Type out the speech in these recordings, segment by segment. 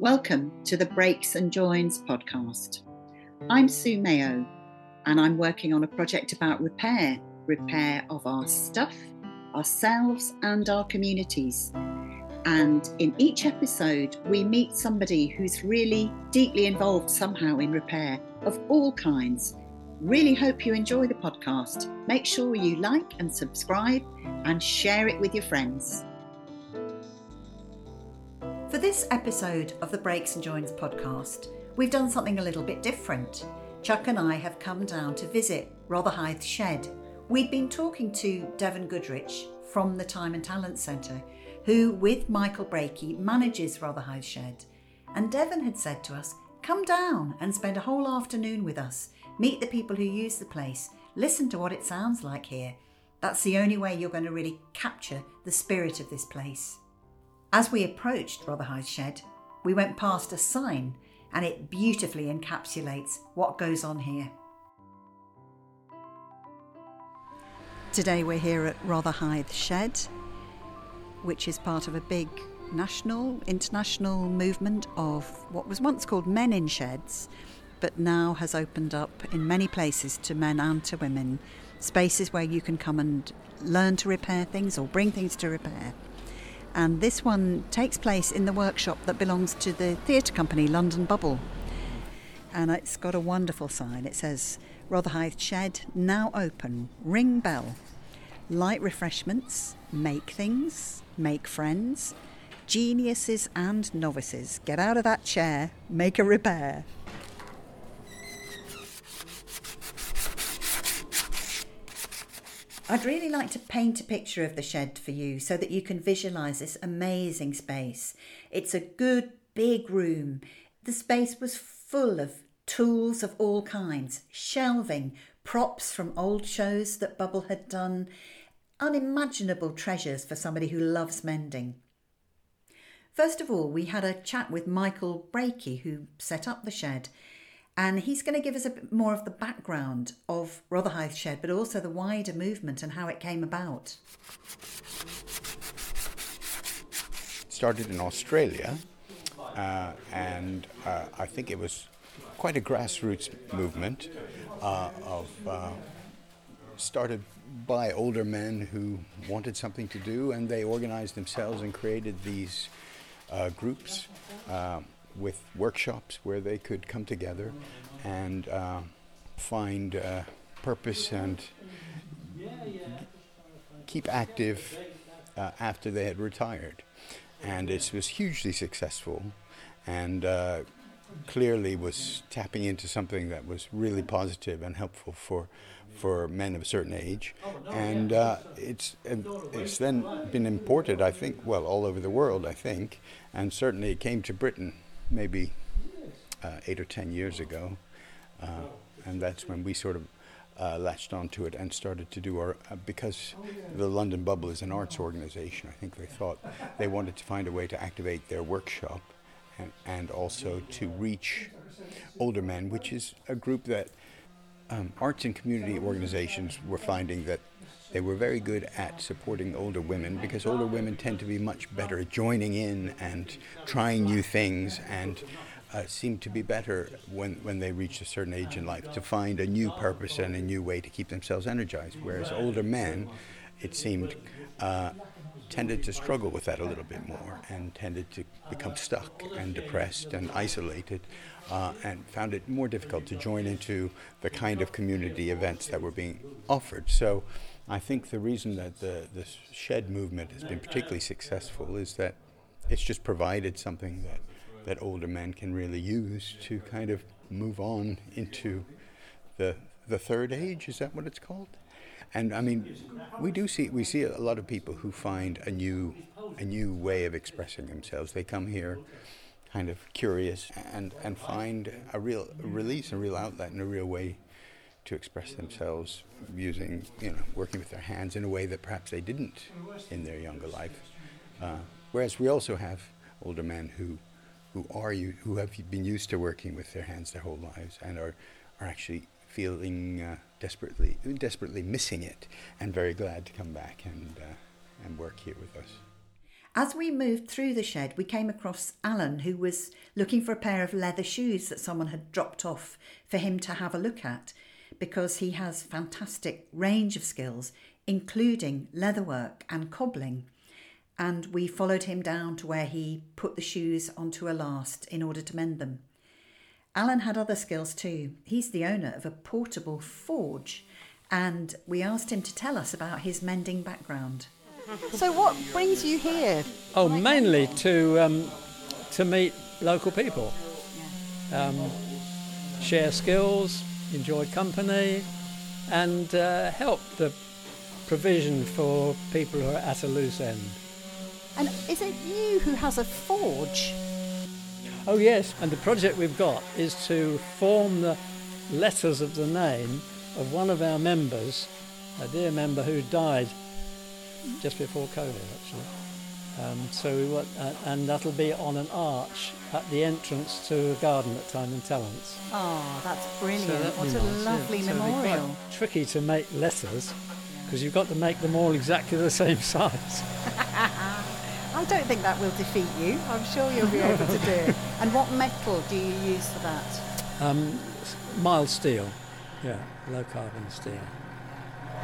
Welcome to the Breaks and Joins podcast. I'm Sue Mayo, and I'm working on a project about repair repair of our stuff, ourselves, and our communities. And in each episode, we meet somebody who's really deeply involved somehow in repair of all kinds. Really hope you enjoy the podcast. Make sure you like and subscribe and share it with your friends. For this episode of the Breaks and Joins podcast, we've done something a little bit different. Chuck and I have come down to visit Rotherhithe Shed. We'd been talking to Devon Goodrich from the Time and Talent Centre, who, with Michael Breakey, manages Rotherhithe Shed. And Devon had said to us, Come down and spend a whole afternoon with us, meet the people who use the place, listen to what it sounds like here. That's the only way you're going to really capture the spirit of this place. As we approached Rotherhithe Shed, we went past a sign and it beautifully encapsulates what goes on here. Today we're here at Rotherhithe Shed, which is part of a big national, international movement of what was once called Men in Sheds, but now has opened up in many places to men and to women, spaces where you can come and learn to repair things or bring things to repair and this one takes place in the workshop that belongs to the theatre company London Bubble. And it's got a wonderful sign. It says, Rotherhithe Shed, now open, ring bell. Light refreshments, make things, make friends. Geniuses and novices, get out of that chair, make a repair. I'd really like to paint a picture of the shed for you so that you can visualise this amazing space. It's a good big room. The space was full of tools of all kinds, shelving, props from old shows that Bubble had done, unimaginable treasures for somebody who loves mending. First of all, we had a chat with Michael Breakey, who set up the shed, and he's going to give us a bit more of the background of Rotherhithe Shed, but also the wider movement and how it came about. Started in Australia, uh, and uh, I think it was quite a grassroots movement uh, of uh, started by older men who wanted something to do, and they organized themselves and created these uh, groups. With workshops where they could come together and uh, find uh, purpose and keep active uh, after they had retired. And it was hugely successful and uh, clearly was tapping into something that was really positive and helpful for for men of a certain age, and uh, it's it's then been imported, I think, well, all over the world, I think, and certainly it came to Britain maybe uh, eight or ten years ago, uh, and that's when we sort of uh, latched onto it and started to do our uh, because the London Bubble is an arts organization. I think they thought they wanted to find a way to activate their workshop and, and also to reach older men, which is a group that um, arts and community organizations were finding that they were very good at supporting older women because older women tend to be much better at joining in and trying new things and uh, seem to be better when, when they reach a certain age in life to find a new purpose and a new way to keep themselves energized. Whereas older men, it seemed, uh, tended to struggle with that a little bit more and tended to become stuck and depressed and isolated uh, and found it more difficult to join into the kind of community events that were being offered. So I think the reason that the, the shed movement has been particularly successful is that it's just provided something that, that older men can really use to kind of move on into the, the third age. Is that what it's called? And I mean, we do see we see a lot of people who find a new a new way of expressing themselves. They come here kind of curious and, and find a real release, a real outlet, and a real way to express themselves using, you know, working with their hands in a way that perhaps they didn't in their younger life. Uh, whereas we also have older men who, who are you, who have been used to working with their hands their whole lives and are, are actually feeling uh, desperately, desperately missing it and very glad to come back and, uh, and work here with us. As we moved through the shed, we came across Alan, who was looking for a pair of leather shoes that someone had dropped off for him to have a look at because he has fantastic range of skills, including leatherwork and cobbling. And we followed him down to where he put the shoes onto a last in order to mend them. Alan had other skills too. He's the owner of a portable forge, and we asked him to tell us about his mending background. So, what brings you here? Oh, mainly to um, to meet local people, um, share skills, enjoy company, and uh, help the provision for people who are at a loose end. And is it you who has a forge? Oh yes, and the project we've got is to form the letters of the name of one of our members, a dear member who died just before COVID, actually. Um, so we want, uh, and that'll be on an arch at the entrance to a garden at Time and Talents. Oh, that's brilliant. So that'd what a nice, yeah. lovely So quite memorial. tricky to make letters because you've got to make them all exactly the same size. I don't think that will defeat you. I'm sure you'll be able to do it. And what metal do you use for that? Um, mild steel, yeah, low carbon steel.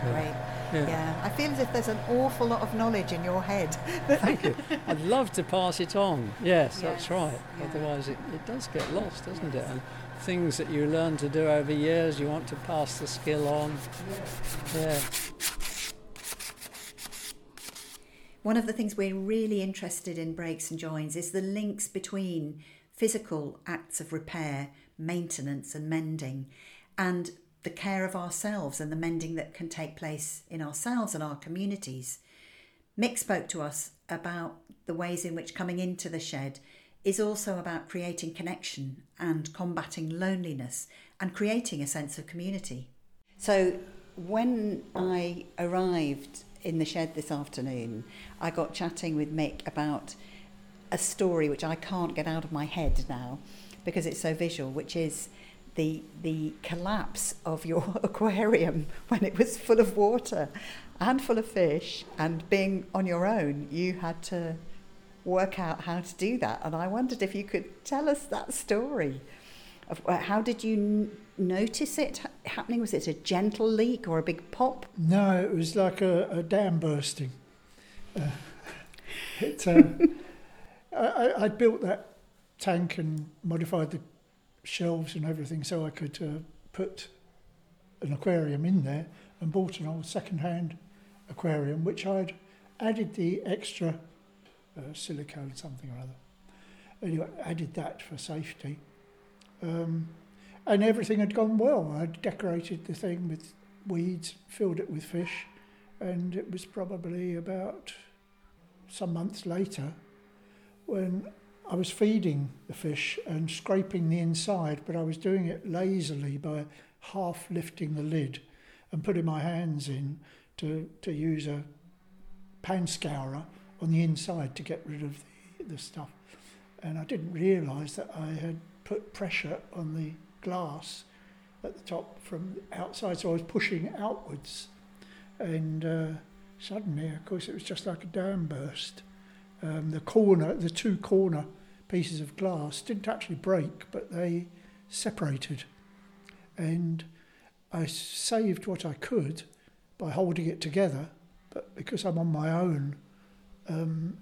Great. Yeah. Yeah, I feel as if there's an awful lot of knowledge in your head. Thank you. I'd love to pass it on. Yes, Yes, that's right. yeah. Otherwise, it, it does get lost, doesn't it? And things that you learn to do over years, you want to pass the skill on. Yeah. One of the things we're really interested in breaks and joins is the links between physical acts of repair, maintenance, and mending, and the care of ourselves and the mending that can take place in ourselves and our communities. Mick spoke to us about the ways in which coming into the shed is also about creating connection and combating loneliness and creating a sense of community. So, when I arrived in the shed this afternoon, I got chatting with Mick about a story which I can't get out of my head now because it's so visual, which is the the collapse of your aquarium when it was full of water and full of fish and being on your own you had to work out how to do that. And I wondered if you could tell us that story of uh, how did you n- notice it happening? Was it a gentle leak or a big pop? No, it was like a, a dam bursting. Uh, it, uh, I, I- built that tank and modified the shelves and everything so I could uh, put an aquarium in there and bought an old second-hand aquarium which I'd added the extra uh, silicone something or other. Anyway, added that for safety. Um, and everything had gone well. I'd decorated the thing with weeds, filled it with fish, and it was probably about some months later when I was feeding the fish and scraping the inside, but I was doing it lazily by half lifting the lid and putting my hands in to, to use a pan scourer on the inside to get rid of the, the stuff. And I didn't realise that I had put pressure on the glass at the top from outside, so I was pushing outwards. And uh, suddenly, of course, it was just like a dam burst. Um, the corner, the two corner pieces of glass didn't actually break, but they separated. And I saved what I could by holding it together, but because I'm on my own, um,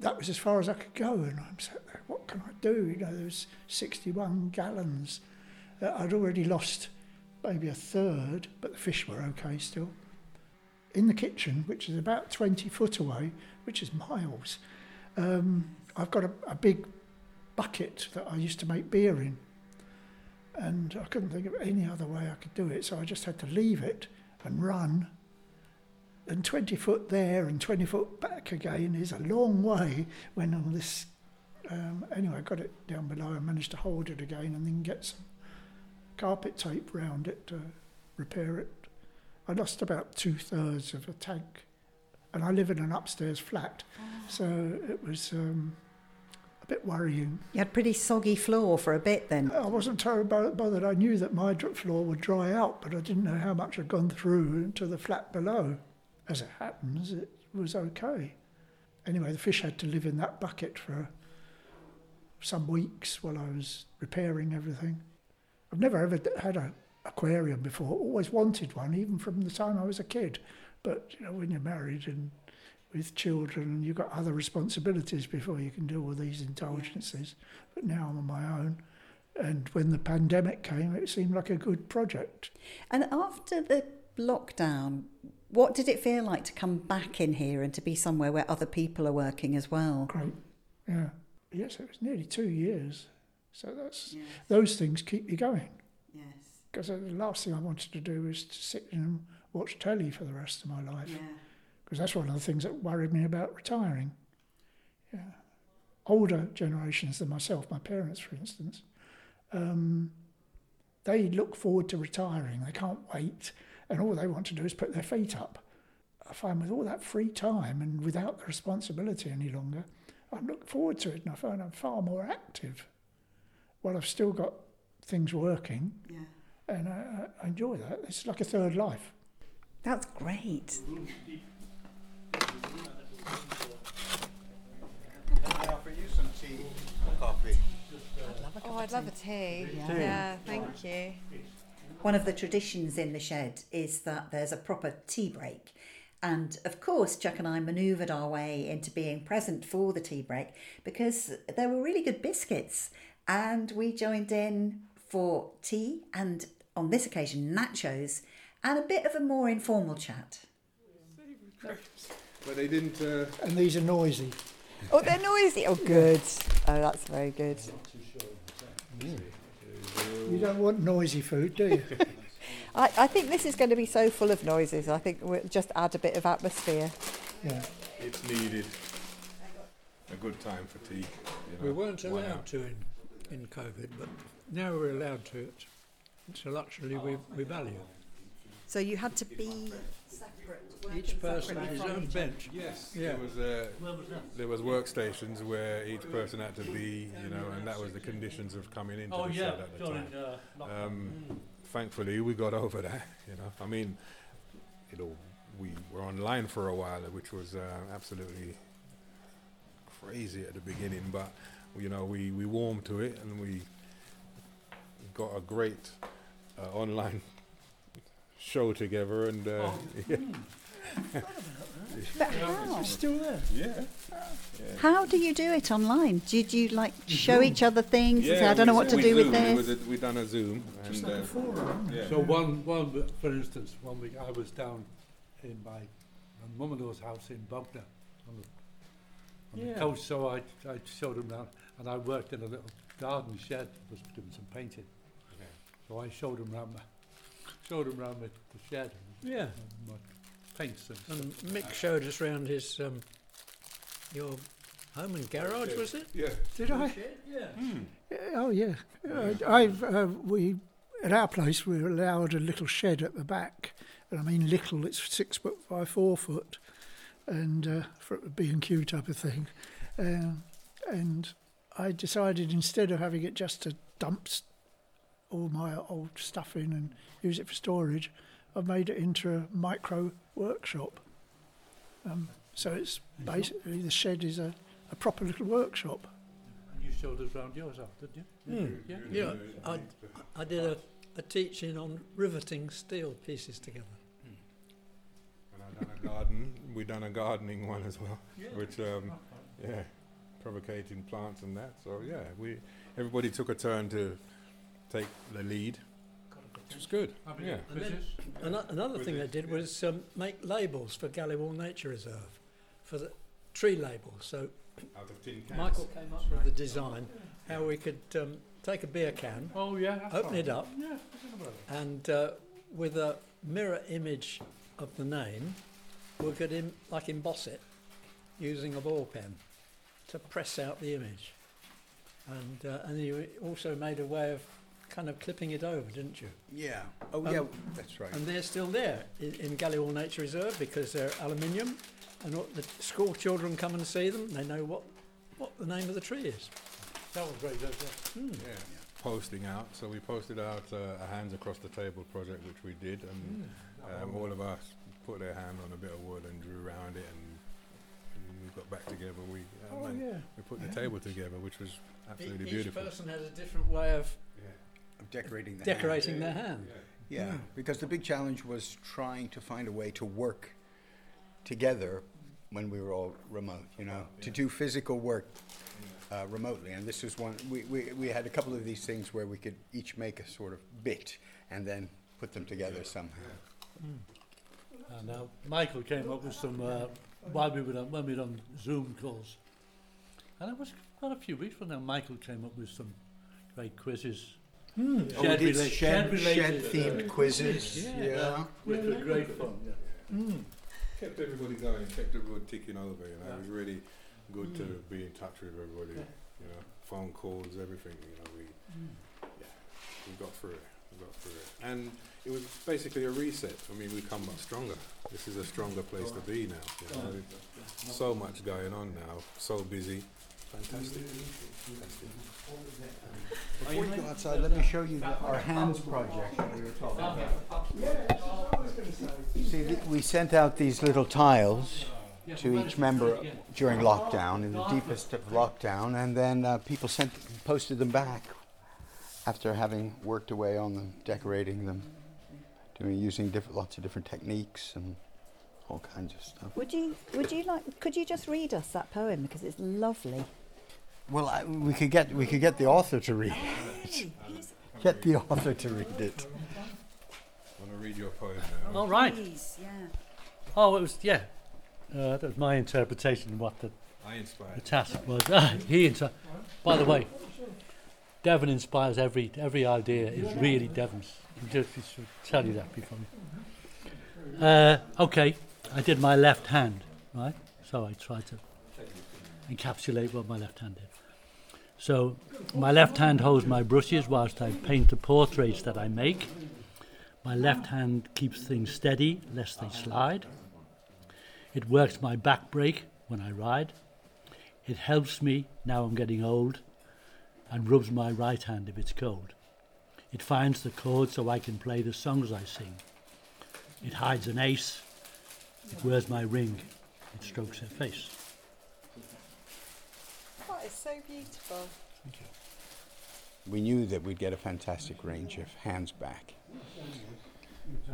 that was as far as I could go. And I'm sat there, what can I do? You know, there was 61 gallons. Uh, I'd already lost maybe a third, but the fish were okay still. In the kitchen, which is about 20 foot away, which is miles, um, I've got a, a big bucket that I used to make beer in. And I couldn't think of any other way I could do it, so I just had to leave it and run. And 20 foot there and 20 foot back again is a long way when on this. Um, anyway, I got it down below and managed to hold it again and then get some carpet tape round it to repair it. I lost about two thirds of a tank, and I live in an upstairs flat, so it was um, a bit worrying. you had pretty soggy floor for a bit then I wasn't terribly bothered. I knew that my floor would dry out, but I didn't know how much had gone through into the flat below. As it happens, it was okay. anyway, the fish had to live in that bucket for some weeks while I was repairing everything. I've never ever had an aquarium before. Always wanted one, even from the time I was a kid. But you know, when you're married and with children, and you've got other responsibilities before you can do all these indulgences. But now I'm on my own. And when the pandemic came, it seemed like a good project. And after the lockdown, what did it feel like to come back in here and to be somewhere where other people are working as well? Great, yeah. Yes, it was nearly two years. So that's those things keep you going. Yes. Because the last thing I wanted to do was to sit and watch telly for the rest of my life. Because that's one of the things that worried me about retiring. Yeah. Older generations than myself, my parents, for instance, um, they look forward to retiring. They can't wait, and all they want to do is put their feet up. I find with all that free time and without the responsibility any longer, I look forward to it, and I find I'm far more active. Well, I've still got things working, Yeah. and I, I enjoy that. It's like a third life. That's great. I offer you some tea or coffee? Oh, I'd love a tea. Yeah, thank you. One of the traditions in the shed is that there's a proper tea break. And of course, Chuck and I manoeuvred our way into being present for the tea break because there were really good biscuits. And we joined in for tea and, on this occasion, nachos and a bit of a more informal chat. But they didn't. Uh, And these are noisy. Oh, they're noisy. Oh, good. Oh, that's very good. You don't want noisy food, do you? I, I think this is going to be so full of noises. I think we'll just add a bit of atmosphere. yeah. it's needed. A good time for tea. You know. We weren't allowed not? to in, in COVID, but now we're allowed to. It's, it's a luxury we, we value. So you had to be separate. Each person had his own bench. Yes. Yeah. There was uh, there was workstations where each person had to be, you know, and that was the conditions of coming into the shed at the time. Um, thankfully, we got over that. You know, I mean, you know, we were online for a while, which was uh, absolutely crazy at the beginning, but you know, we we warmed to it and we got a great uh, online show together, and uh, yeah, But how? Still there. yeah. How do you do it online? Did you like show each other things and say, I don't know what to do with this? was a, we done a Zoom, Just and like uh, a forum. yeah. So one, one, for instance, one week I was down in my, my mum-in-law's house in Bognor on the, on Yeah. the coast. So I, I showed them around, and I worked in a little garden shed, was doing some painting. So I showed them around, my, showed him around the, the shed Yeah. and my paints and And Mick showed us round his um, your home and garage, was it? yeah. Did I? Yeah. Oh yeah. Uh, I've uh, we at our place we were allowed a little shed at the back, and I mean little. It's six foot by four foot, and uh, for a B and Q type of thing. Um, and I decided instead of having it just to dump s- all my old stuff in and use it for storage, I've made it into a micro workshop. Um, so it's basically the shed is a, a proper little workshop. and you showed us around yours house, did you? Mm. Yeah. Yeah. I, I did a, a teaching on riveting steel pieces together. And I done a garden. We done a gardening one as well, which um, yeah, provocating plants and that. So yeah, we everybody took a turn to take the lead. Which was good. Yeah. And then ano- another thing they did was um, make labels for Gallywall Nature Reserve, for the tree labels. So Out of tin cans. Michael came up with the design how we could um, take a beer can, Oh yeah. that's open right. it up, Yeah, forget about it. and uh, with a mirror image of the name, we could Im- like emboss it using a ball pen to press out the image. And uh, and you also made a way of kind of clipping it over, didn't you? Yeah. Oh, Um, yeah, that's right. And they're still there in, in Gallywall Nature Reserve because they're aluminium, and what the school children come and see them. They know what what the name of the tree is. That was very good. Yeah. Hmm. Yeah. Posting out. So we posted out uh, a hands across the table project, which we did, and um, all of us put their hand on a bit of wood and drew around it, and, and we got back together. We uh, Oh, yeah. we put the table together, which was absolutely Each beautiful. person has a different way of Of decorating the decorating their hand. Yeah, because the big challenge was trying to find a way to work together when we were all remote, you know, to do physical work uh, remotely. And this was one, we, we, we had a couple of these things where we could each make a sort of bit and then put them together somehow. And uh, Michael came up with some uh, while we were on, when we were on Zoom calls, and it was quite a few weeks from now. Michael came up with some great quizzes. Hmm. Oh, we Shed did rela- shed, shed-related, shed-themed uh, quizzes, Yeah, yeah. which were great fun. Yeah. Hmm. kept everybody going, kept everyone ticking over. You know, it was really good to hmm. be in touch with everybody. You know, phone calls, everything. You know, we yeah, we got through it. We got through it, and it was basically a reset. I mean, we come back stronger. This is a stronger place to be now. You know, so much going on now, so busy. Fantastic. Fantastic. Before you go outside, let me show you the- our hands project that we were talking about. See, th- we sent out these little tiles to each member during lockdown, in the deepest of lockdown, and then uh, people sent, posted them back after having worked away on them, decorating them, doing using different, lots of different techniques and all kinds of stuff. Would you would you like could you just read us that poem because it's lovely. Well, I, we could get we could get the author to read it. Get the author to read it. Want to read your poem now? All right. Please, yeah. Oh, it was yeah. Uh, that was my interpretation of what the, I the task was. Ah, he inter- By the way, Devon inspires every every idea. Is really Devon's. Just to tell you that before. Uh, okay, I did my left hand, right? So I tried to encapsulate what my left hand did. So my left hand holds my brushes whilst I paint the portraits that I make. My left hand keeps things steady lest they slide. It works my back brake when I ride. It helps me, now I'm getting old, and rubs my right hand if it's cold. It finds the chords so I can play the songs I sing. It hides an ace. It wears my ring. It strokes her face. That is so beautiful. We knew that we'd get a fantastic range of hands back.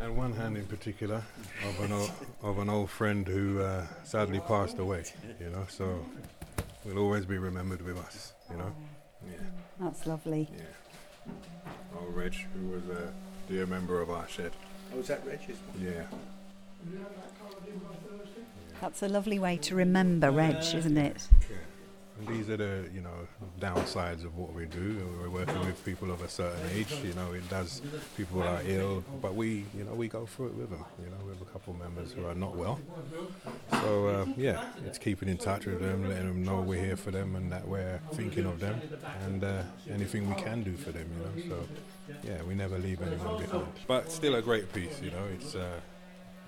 And one hand in particular of an old, of an old friend who uh, sadly passed away. You know, so will always be remembered with us. You know. Yeah. That's lovely. Yeah. Old Reg, who was a dear member of our shed. Oh, is that Reg's? Yeah. That's a lovely way to remember Reg, isn't it? And these are the, you know, downsides of what we do. We're working with people of a certain age. You know, it does. People are ill, but we, you know, we go through it with them. You know, we have a couple of members who are not well. So uh, yeah, it's keeping in touch with them, letting them know we're here for them and that we're thinking of them, and uh, anything we can do for them. You know, so yeah, we never leave anyone behind. But still a great piece. You know, it's uh,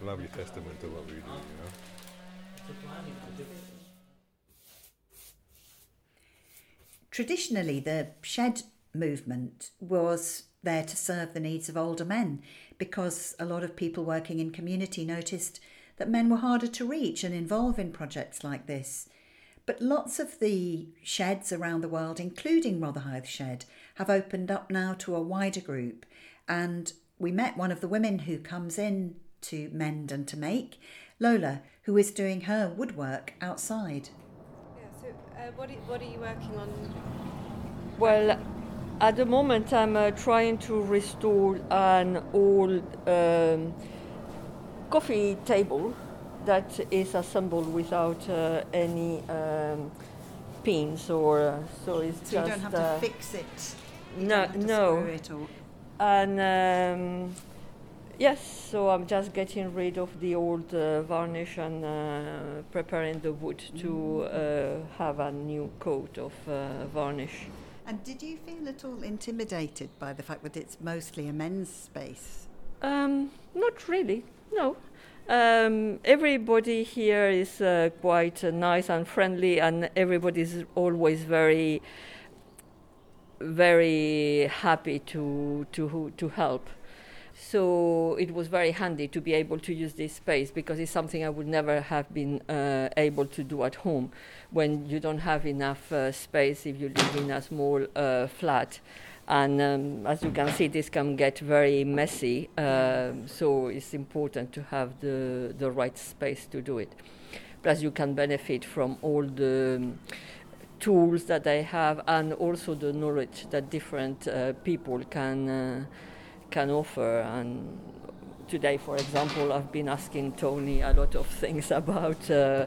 a lovely testament to what we do. You know. Traditionally, the shed movement was there to serve the needs of older men because a lot of people working in community noticed that men were harder to reach and involve in projects like this. But lots of the sheds around the world, including Rotherhithe Shed, have opened up now to a wider group. And we met one of the women who comes in to mend and to make, Lola, who is doing her woodwork outside. Yeah, so uh, what, are, what are you working on? Well, at the moment, I'm uh, trying to restore an old um, coffee table that is assembled without uh, any um, pins or uh, so it's So you don't have to uh, fix it. You no don't have to no screw it or and um, yes so i'm just getting rid of the old uh, varnish and uh, preparing the wood to uh, have a new coat of uh, varnish And did you feel at all intimidated by the fact that it's mostly a men's space? Um, not really, no. Um, everybody here is uh, quite uh, nice and friendly, and everybody is always very, very happy to to to help. So it was very handy to be able to use this space because it's something I would never have been uh, able to do at home when you don't have enough uh, space if you live in a small uh, flat. And um, as you can see, this can get very messy. Um, so it's important to have the, the right space to do it. Plus, you can benefit from all the um, tools that I have and also the knowledge that different uh, people can uh, can offer. And today for example i've been asking tony a lot of things about uh,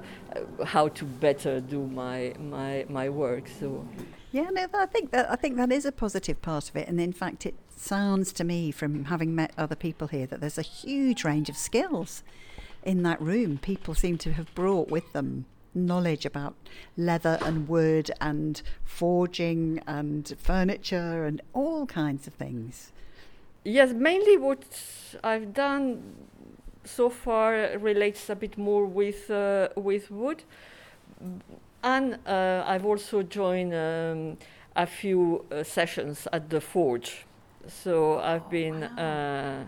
how to better do my my my work. So yeah no i think that i think that is a positive part of it. And in fact it sounds to me from having met other people here that there's a huge range of skills in that room. People seem to have brought with them knowledge about leather and wood and forging and furniture and all kinds of things. Yes, mainly what I've done so far relates a bit more with uh, with wood, and uh, I've also joined um, a few uh, sessions at the forge. So I've been. Uh,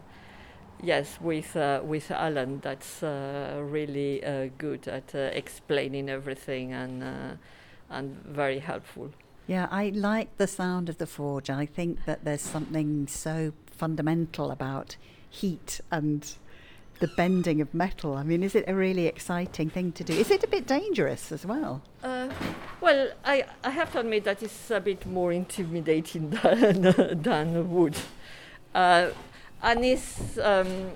yes, with uh, with Alan, that's uh, really uh, good at uh, explaining everything and uh, and very helpful. Yeah, I like the sound of the forge. I think that there's something so fundamental about heat and the bending of metal. I mean, is it a really exciting thing to do? Is it a bit dangerous as well? Uh, well, I, I have to admit that it's a bit more intimidating than, than wood. Uh, and it's um,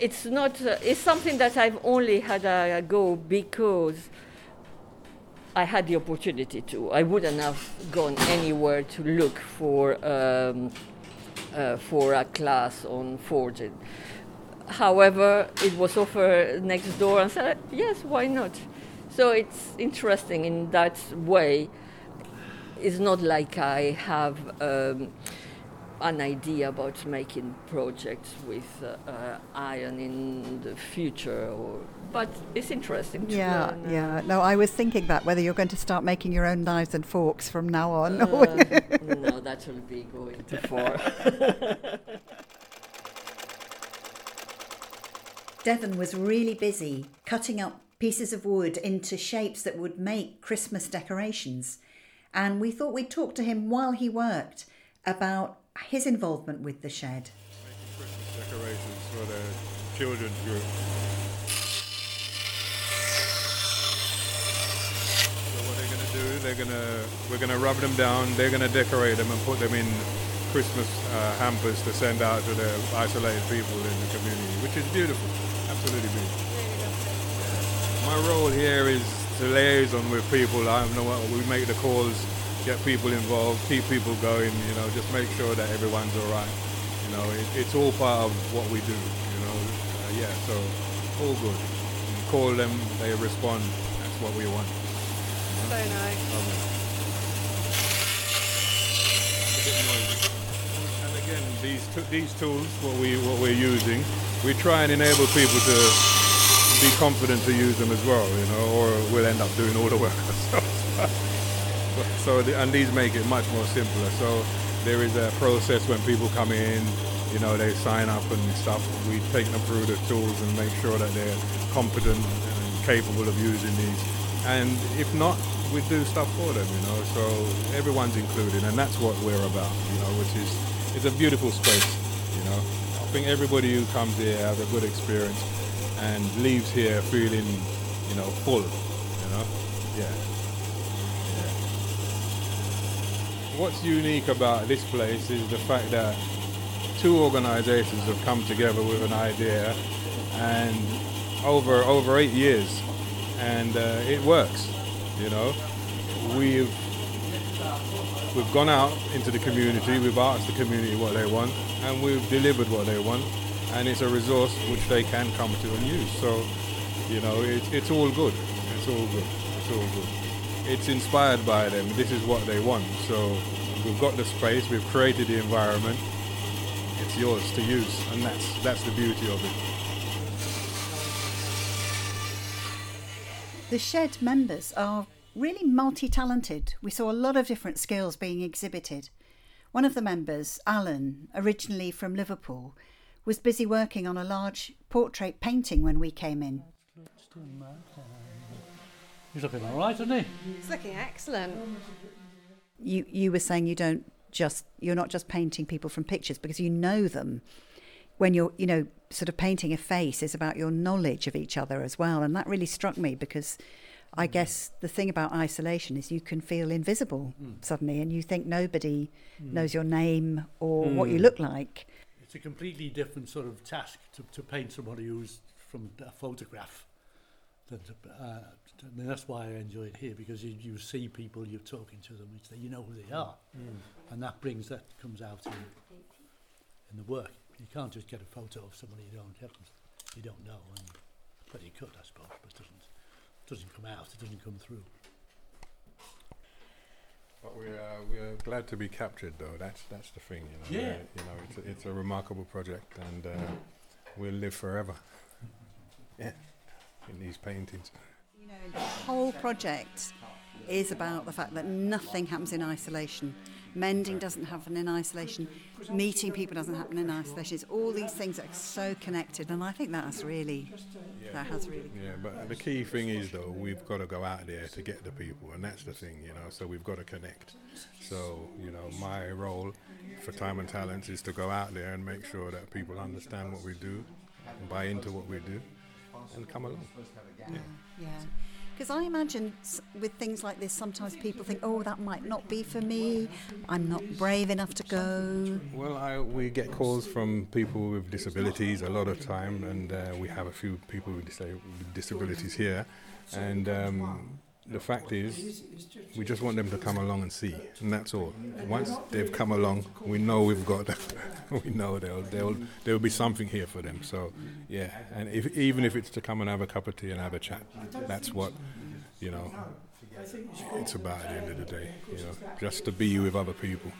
it's not uh, it's something that I've only had a, go because I had the opportunity to. I wouldn't have gone anywhere to look for um, uh, for a class on forging. However, it was offered next door, and said yes, why not? So it's interesting in that way. It's not like I have. Um, an idea about making projects with uh, uh, iron in the future, or, but it's interesting. yeah, learn, uh, yeah. No, I was thinking that whether you're going to start making your own knives and forks from now on. Uh, no, that will be going too far. Devon was really busy cutting up pieces of wood into shapes that would make Christmas decorations. And we thought we'd talk to him while he worked about his involvement with the shed. Making Christmas decorations for the children's group. So what they're gonna do, they're gonna we're gonna rub them down. They're gonna decorate them and put them in Christmas uh, hampers to send out to the isolated people in the community, which is beautiful, absolutely beautiful. My role here is to liaison with people. I know what we make the calls get people involved, keep people going, you know, just make sure that everyone's all right. You know, it, it's all part of what we do, you know. Uh, yeah, so all good. You call them, they respond. That's what we want. So nice. And again, these these tools, what we what we're using, we try and enable people to be confident to use them as well, you know, or we'll end up doing all the work ourselves. So the, and these make it much more simpler. So there is a process when people come in, you know, they sign up and stuff. We take them through the tools and make sure that they're competent and capable of using these. And if not, we do stuff for them, you know. So everyone's included, and that's what we're about, you know, which is it's a beautiful space, you know. I think everybody who comes here has a good experience and leaves here feeling, you know, full, you know. Yeah. What's unique about this place is the fact that two organizations have come together with an idea and over over eight years and uh, it works you know? We've we've gone out into the community we've asked the community what they want and we've delivered what they want and it's a resource which they can come to and use. So you know it, it's all good. It's all good. It's all good it's inspired by them. This is what they want. So we've got the space, we've created the environment. It's yours to use, and that's that's the beauty of it. The shed members are really multi-talented. We saw a lot of different skills being exhibited. One of the members, Alan, originally from Liverpool, was busy working on a large portrait painting when we came in. He's looking all right, isn't he? He's looking excellent. You you were saying you don't just you're not just painting people from pictures because you know them. When you're you know sort of painting a face is about your knowledge of each other as well, and that really struck me because I guess the thing about isolation is you can feel invisible Mm. suddenly, and you think nobody Mm. knows your name or what you Mm. look like. It's a completely different sort of task to, to paint somebody who's from a photograph. Than to, uh, I mean, that's why I enjoy it here because you, you see people, you're talking to them, it's that you know who they are, and that brings that comes out in, in the work. You can't just get a photo of somebody you don't have, you don't know, and, but you could, I suppose, but it doesn't doesn't come out, it doesn't come through. But we are we are glad to be captured, though. That's that's the thing, you know. Yeah. You know, it's a, it's a remarkable project, and uh, we'll live forever. yeah, in these paintings. You know, the whole project is about the fact that nothing happens in isolation. Mending doesn't happen in isolation. Meeting people doesn't happen in isolation. It's all these things that are so connected, and I think that's really that has really. Yeah, but the key thing is though we've got to go out there to get the people, and that's the thing, you know. So we've got to connect. So you know, my role for Time and Talents is to go out there and make sure that people understand what we do, and buy into what we do, and come along. Yeah. Yeah. Because I imagine with things like this, sometimes people think, oh, that might not be for me. I'm not brave enough to go. Well, I, we get calls from people with disabilities a lot of time, and uh, we have a few people with, disa- with disabilities here. And um, the fact is, we just want them to come along and see, and that's all. Once they've come along, we know we've got we know there'll, there'll there'll be something here for them. So, yeah, and if, even if it's to come and have a cup of tea and have a chat, that's what you know. It's about at the end of the day, you know, just to be with other people.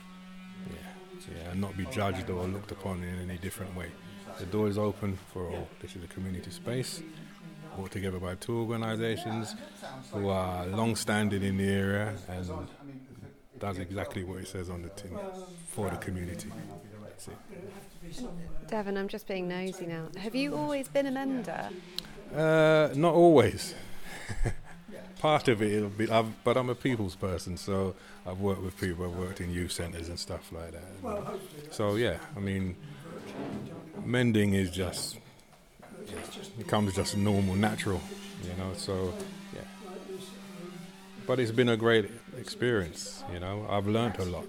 Yeah, yeah, and not be judged or looked upon in any different way. The door is open for all. This is a community space brought together by two organisations who are long-standing in the area and does exactly what it says on the tin for the community. That's it. Devon, I'm just being nosy now. Have you always been a mender? Uh, not always. Part of it, it'll be, I've, but I'm a people's person, so I've worked with people. I've worked in youth centres and stuff like that. So yeah, I mean, mending is just it comes just normal, natural, you know. So yeah, but it's been a great experience, you know. I've learnt a lot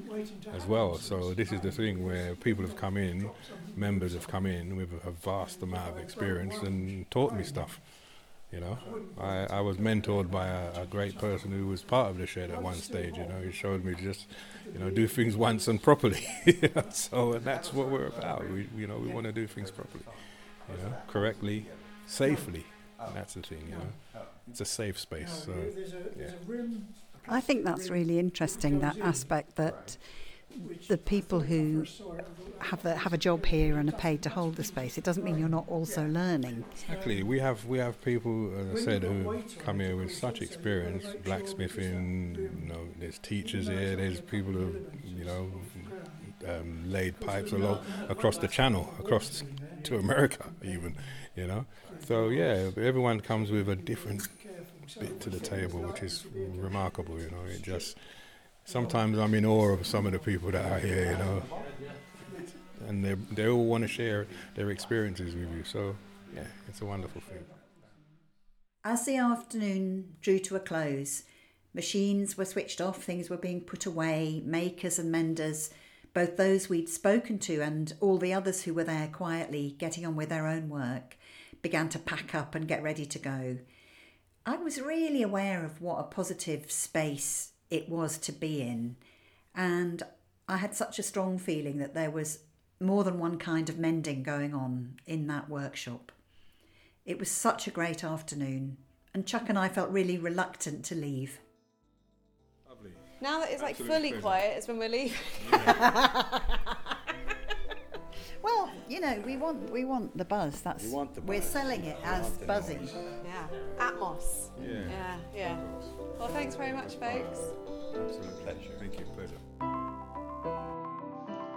as well. So this is the thing where people have come in, members have come in with a vast amount of experience and taught me stuff. You know, I, I was mentored by a, a great person who was part of the shed at one stage. You know, he showed me just, you know, do things once and properly. so that's what we're about. We, you know, we want to do things properly, you know, correctly, safely. And that's the thing. You know, it's a safe space. So yeah. I think that's really interesting, that aspect that the people who have a, have a job here and are paid to hold the space, it doesn't mean you're not also learning. Exactly. We have we have people, as I said, who come here with such experience, blacksmithing. You know, there's teachers here. There's people who, you know, um, laid pipes along across the channel, across to America, even. You know, so yeah, everyone comes with a different bit to the table, which is remarkable. You know, it just sometimes I'm in awe of some of the people that are here. You know, and they they all want to share their experiences with you. So yeah, it's a wonderful thing. As the afternoon drew to a close, machines were switched off, things were being put away, makers and menders, both those we'd spoken to and all the others who were there quietly getting on with their own work, began to pack up and get ready to go. I was really aware of what a positive space it was to be in, and I had such a strong feeling that there was more than one kind of mending going on in that workshop. It was such a great afternoon, and Chuck and I felt really reluctant to leave. Now that it's like Absolute fully pleasure. quiet, it's when we're leaving. Well, you know, we want we want the buzz. That's We want the we're selling it as want buzzy. noise. yeah. Atmos. Yeah. Yeah, yeah. Well, thanks very much, folks. Absolute pleasure. Thank you. Pleasure.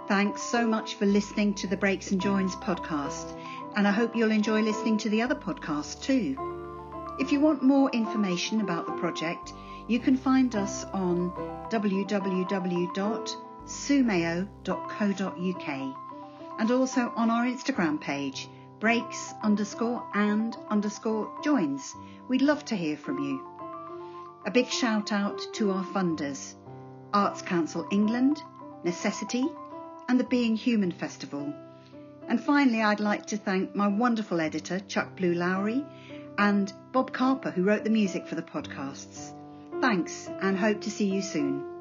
Thanks so much for listening to the Breaks and Joins podcast, and I hope you'll enjoy listening to the other podcasts too. If you want more information about the project, you can find us on www.suemayo.co.uk and also on our Instagram page, breaks underscore and underscore joins. We'd love to hear from you. A big shout out to our funders, Arts Council England, Necessity, and the Being Human Festival. And finally, I'd like to thank my wonderful editor, Chuck Blue Lowry, and Bob Carper, who wrote the music for the podcasts. Thanks, and hope to see you soon.